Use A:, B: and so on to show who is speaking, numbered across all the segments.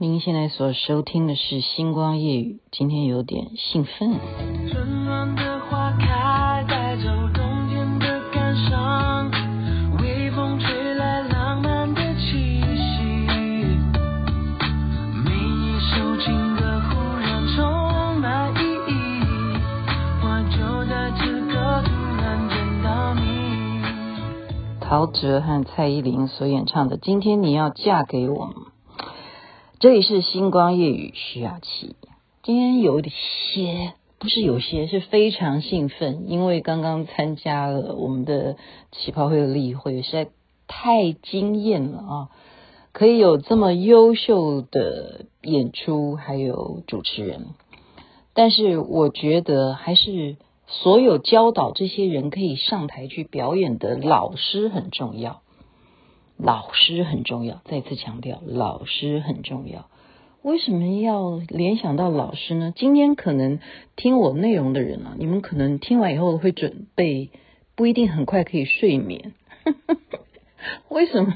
A: 您现在所收听的是《星光夜雨》，今天有点兴奋。春暖的花开，带走冬天的感伤，微风吹来浪漫的气息，每一首情歌忽然充满意义，我就在此刻突然见到你。陶喆和蔡依林所演唱的《今天你要嫁给我》。这里是星光夜语徐雅琪，今天有点些不是有些，是非常兴奋，因为刚刚参加了我们的旗袍会的例会，实在太惊艳了啊！可以有这么优秀的演出，还有主持人，但是我觉得还是所有教导这些人可以上台去表演的老师很重要。老师很重要，再次强调，老师很重要。为什么要联想到老师呢？今天可能听我内容的人啊，你们可能听完以后会准备，不一定很快可以睡眠。为什么？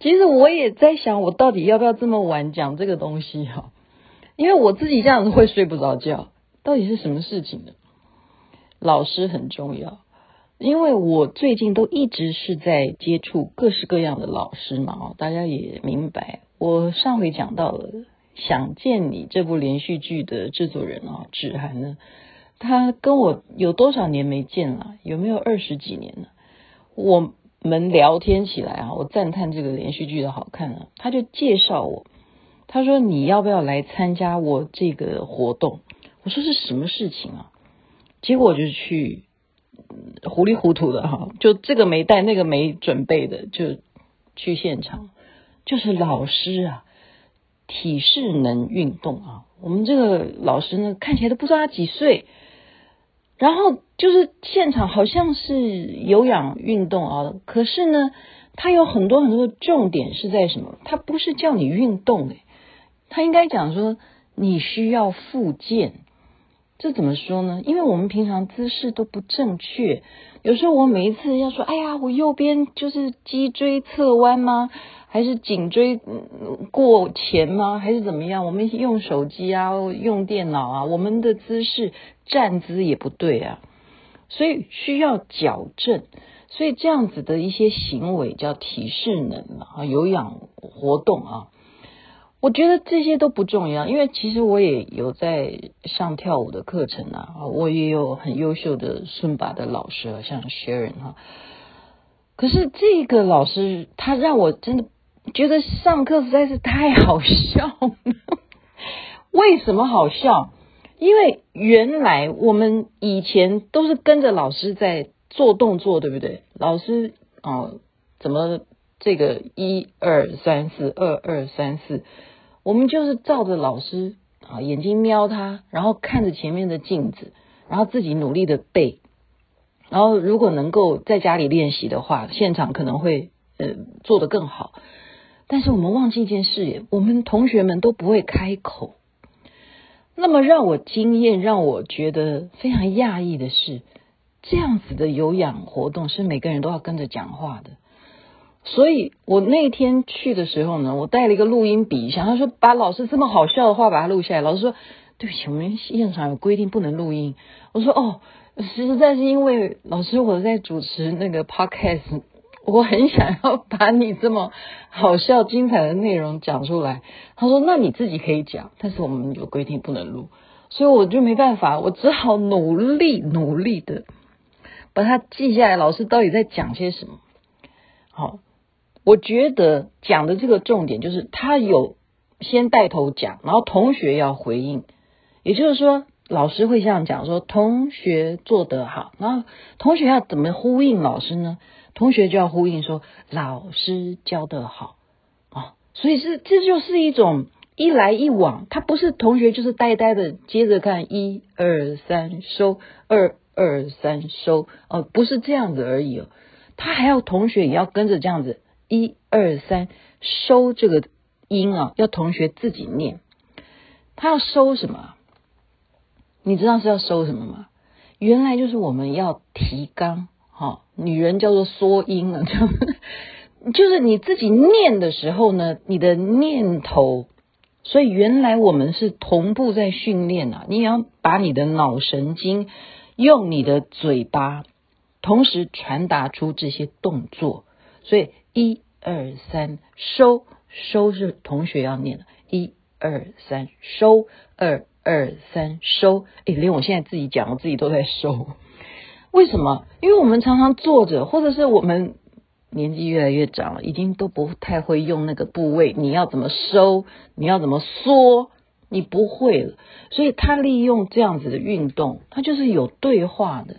A: 其实我也在想，我到底要不要这么晚讲这个东西哈？因为我自己这样子会睡不着觉。到底是什么事情呢？老师很重要。因为我最近都一直是在接触各式各样的老师嘛，大家也明白。我上回讲到了《想见你》这部连续剧的制作人啊，芷涵呢，他跟我有多少年没见了？有没有二十几年了？我们聊天起来啊，我赞叹这个连续剧的好看啊，他就介绍我，他说你要不要来参加我这个活动？我说是什么事情啊？结果我就去。糊里糊涂的哈，就这个没带，那个没准备的，就去现场。就是老师啊，体适能运动啊，我们这个老师呢，看起来都不知道他几岁。然后就是现场好像是有氧运动啊，可是呢，他有很多很多的重点是在什么？他不是叫你运动诶，他应该讲说你需要复健。这怎么说呢？因为我们平常姿势都不正确，有时候我每一次要说，哎呀，我右边就是脊椎侧弯吗？还是颈椎过前吗？还是怎么样？我们用手机啊，用电脑啊，我们的姿势站姿也不对啊，所以需要矫正。所以这样子的一些行为叫体适能啊，有氧活动啊。我觉得这些都不重要，因为其实我也有在上跳舞的课程啊，我也有很优秀的顺巴的老师啊，像 Sharon 哈。可是这个老师他让我真的觉得上课实在是太好笑了。为什么好笑？因为原来我们以前都是跟着老师在做动作，对不对？老师哦，怎么？这个一二三四二二三四，我们就是照着老师啊，眼睛瞄他，然后看着前面的镜子，然后自己努力的背。然后如果能够在家里练习的话，现场可能会呃做得更好。但是我们忘记一件事，我们同学们都不会开口。那么让我惊艳，让我觉得非常讶异的是，这样子的有氧活动是每个人都要跟着讲话的。所以我那天去的时候呢，我带了一个录音笔，想要说把老师这么好笑的话把它录下来。老师说：“对不起，我们现场有规定不能录音。”我说：“哦，实在是因为老师我在主持那个 podcast，我很想要把你这么好笑精彩的内容讲出来。”他说：“那你自己可以讲，但是我们有规定不能录。”所以我就没办法，我只好努力努力的把它记下来。老师到底在讲些什么？好。我觉得讲的这个重点就是他有先带头讲，然后同学要回应，也就是说老师会这样讲说，同学做得好，然后同学要怎么呼应老师呢？同学就要呼应说老师教得好啊，所以是这就是一种一来一往，他不是同学就是呆呆的接着看一二三收二二三收哦，不是这样子而已哦，他还要同学也要跟着这样子。一二三，收这个音啊，要同学自己念。他要收什么？你知道是要收什么吗？原来就是我们要提纲，哈、女人叫做缩音了，就 就是你自己念的时候呢，你的念头所以原来我们是同步在训练啊！你也要把你的脑神经用你的嘴巴同时传达出这些动作。所以一二三收收是同学要念的，一二三收，二二三收。诶，连我现在自己讲，我自己都在收。为什么？因为我们常常坐着，或者是我们。年纪越来越长了，已经都不太会用那个部位。你要怎么收？你要怎么缩？你不会了。所以他利用这样子的运动，他就是有对话的。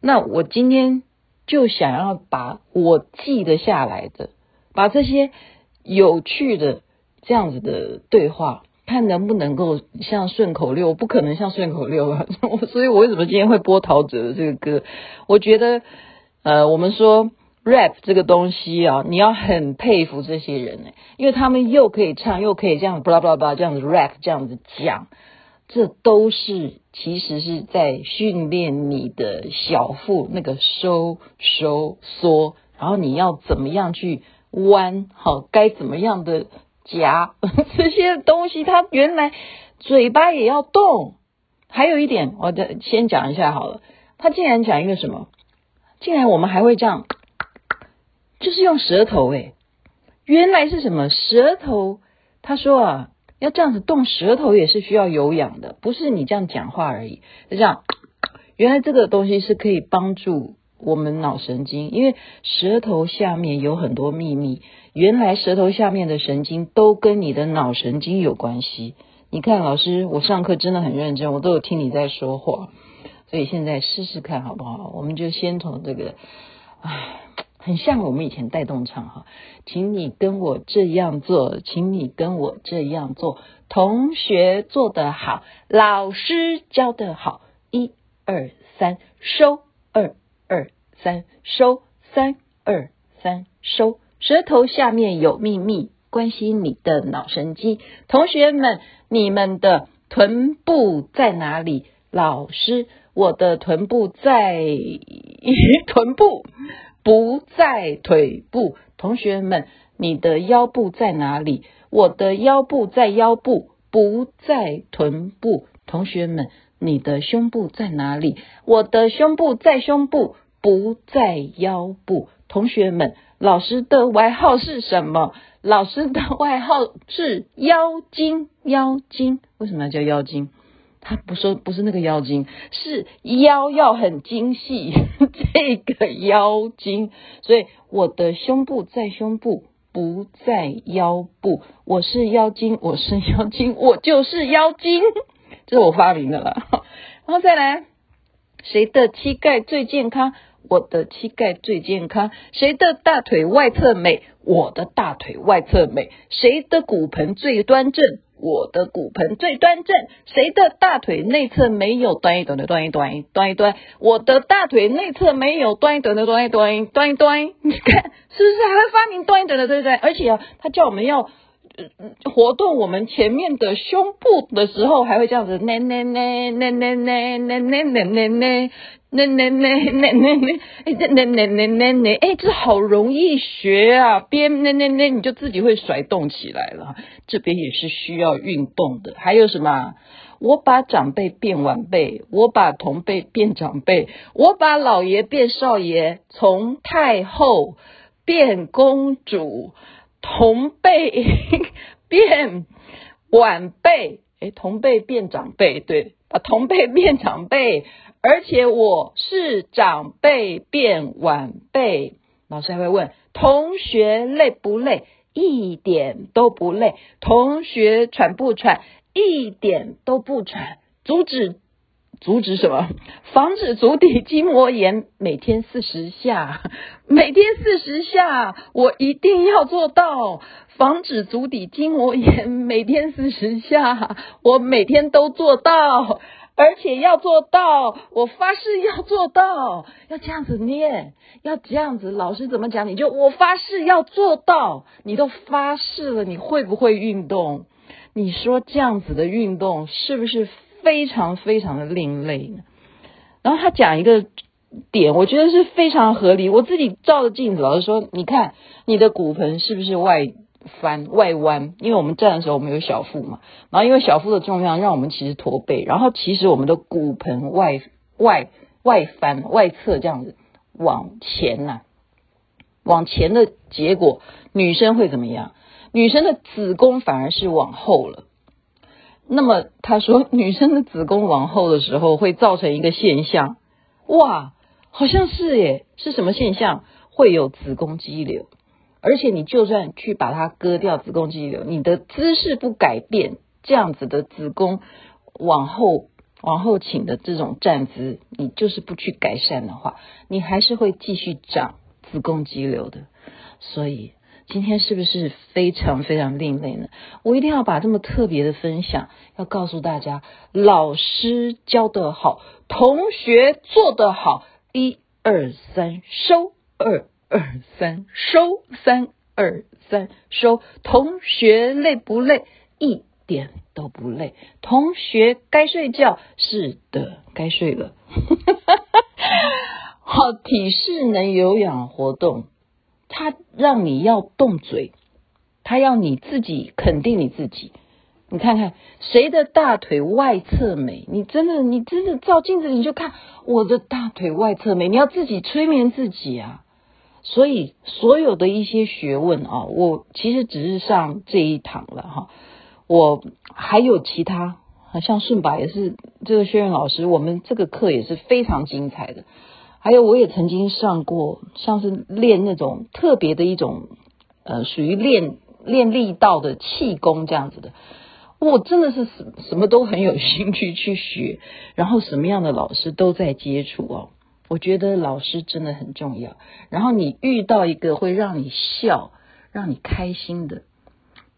A: 那我今天就想要把我记得下来的，把这些有趣的这样子的对话，看能不能够像顺口溜。不可能像顺口溜啊，所以我为什么今天会播陶喆的这个歌？我觉得，呃，我们说。rap 这个东西啊，你要很佩服这些人呢，因为他们又可以唱，又可以这样，巴拉巴拉巴拉这样子 rap，这样子讲，这都是其实是在训练你的小腹那个收收缩，然后你要怎么样去弯，好，该怎么样的夹 这些东西，它原来嘴巴也要动。还有一点，我再先讲一下好了，他竟然讲一个什么？竟然我们还会这样。就是用舌头诶，原来是什么舌头？他说啊，要这样子动舌头也是需要有氧的，不是你这样讲话而已。就这样，原来这个东西是可以帮助我们脑神经，因为舌头下面有很多秘密。原来舌头下面的神经都跟你的脑神经有关系。你看，老师，我上课真的很认真，我都有听你在说话，所以现在试试看好不好？我们就先从这个，唉。很像我们以前带动唱哈，请你跟我这样做，请你跟我这样做，同学做得好，老师教得好，一二三收，二二三收，三二三收，舌头下面有秘密，关心你的脑神经。同学们，你们的臀部在哪里？老师，我的臀部在 臀部。不在腿部，同学们，你的腰部在哪里？我的腰部在腰部，不在臀部。同学们，你的胸部在哪里？我的胸部在胸部，不在腰部。同学们，老师的外号是什么？老师的外号是妖精，妖精。为什么要叫妖精？他不说不是那个妖精，是腰要很精细，这个妖精。所以我的胸部在胸部，不在腰部。我是妖精，我是妖精，我就是妖精。这是我发明的了。然后再来，谁的膝盖最健康？我的膝盖最健康。谁的大腿外侧美？我的大腿外侧美。谁的骨盆最端正？我的骨盆最端正，谁的大腿内侧没有端一端的端一端端一端？我的大腿内侧没有端一端的端一端端一端。你 看是不是还会发明端一端的对不对？而且啊，他叫我们要活动我们前面的胸部的时候，还会这样子，呢呢呢呢呢呢呢呢呢呢。那那那那那那，哎，那那那那那那，哎，这好容易学啊！边那那那，你就自己会甩动起来了。这边也是需要运动的。还有什么？我把长辈变晚辈，我把同辈变长辈，我把老爷变少爷，从太后变公主，同辈变晚辈，哎，同辈变长辈，对，啊同辈变长辈。而且我是长辈变晚辈，老师还会问同学累不累？一点都不累。同学喘不喘？一点都不喘。阻止阻止什么？防止足底筋膜炎，每天四十下，每天四十下，我一定要做到。防止足底筋膜炎，每天四十下，我每天都做到。而且要做到，我发誓要做到，要这样子念，要这样子。老师怎么讲，你就我发誓要做到。你都发誓了，你会不会运动？你说这样子的运动是不是非常非常的另类呢？然后他讲一个点，我觉得是非常合理。我自己照着镜子，老师说，你看你的骨盆是不是外翻外弯，因为我们站的时候我们有小腹嘛，然后因为小腹的重量让我们其实驼背，然后其实我们的骨盆外外外翻外侧这样子往前呐、啊，往前的结果，女生会怎么样？女生的子宫反而是往后了。那么他说，女生的子宫往后的时候会造成一个现象，哇，好像是耶，是什么现象？会有子宫肌瘤。而且你就算去把它割掉子宫肌瘤，你的姿势不改变，这样子的子宫往后往后倾的这种站姿，你就是不去改善的话，你还是会继续长子宫肌瘤的。所以今天是不是非常非常另类呢？我一定要把这么特别的分享要告诉大家：老师教得好，同学做得好，一二三收二。二三收，三二三收。同学累不累？一点都不累。同学该睡觉？是的，该睡了。好，体适能有氧活动，他让你要动嘴，他要你自己肯定你自己。你看看谁的大腿外侧美？你真的，你真的照镜子你就看我的大腿外侧美。你要自己催眠自己啊。所以，所有的一些学问啊，我其实只是上这一堂了哈。我还有其他，像顺拔也是这个学院老师，我们这个课也是非常精彩的。还有，我也曾经上过，像是练那种特别的一种，呃，属于练练力道的气功这样子的。我真的是什什么都很有兴趣去学，然后什么样的老师都在接触哦。我觉得老师真的很重要。然后你遇到一个会让你笑、让你开心的，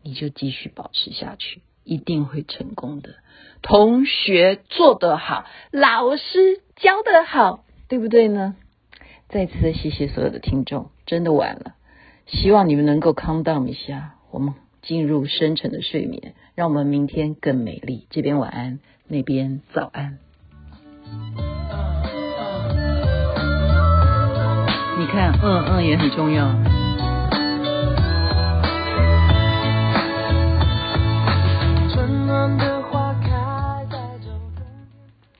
A: 你就继续保持下去，一定会成功的。同学做得好，老师教得好，对不对呢？再次谢谢所有的听众，真的晚了，希望你们能够 calm down 一下，我们进入深沉的睡眠，让我们明天更美丽。这边晚安，那边早安。你看，嗯嗯也很重要。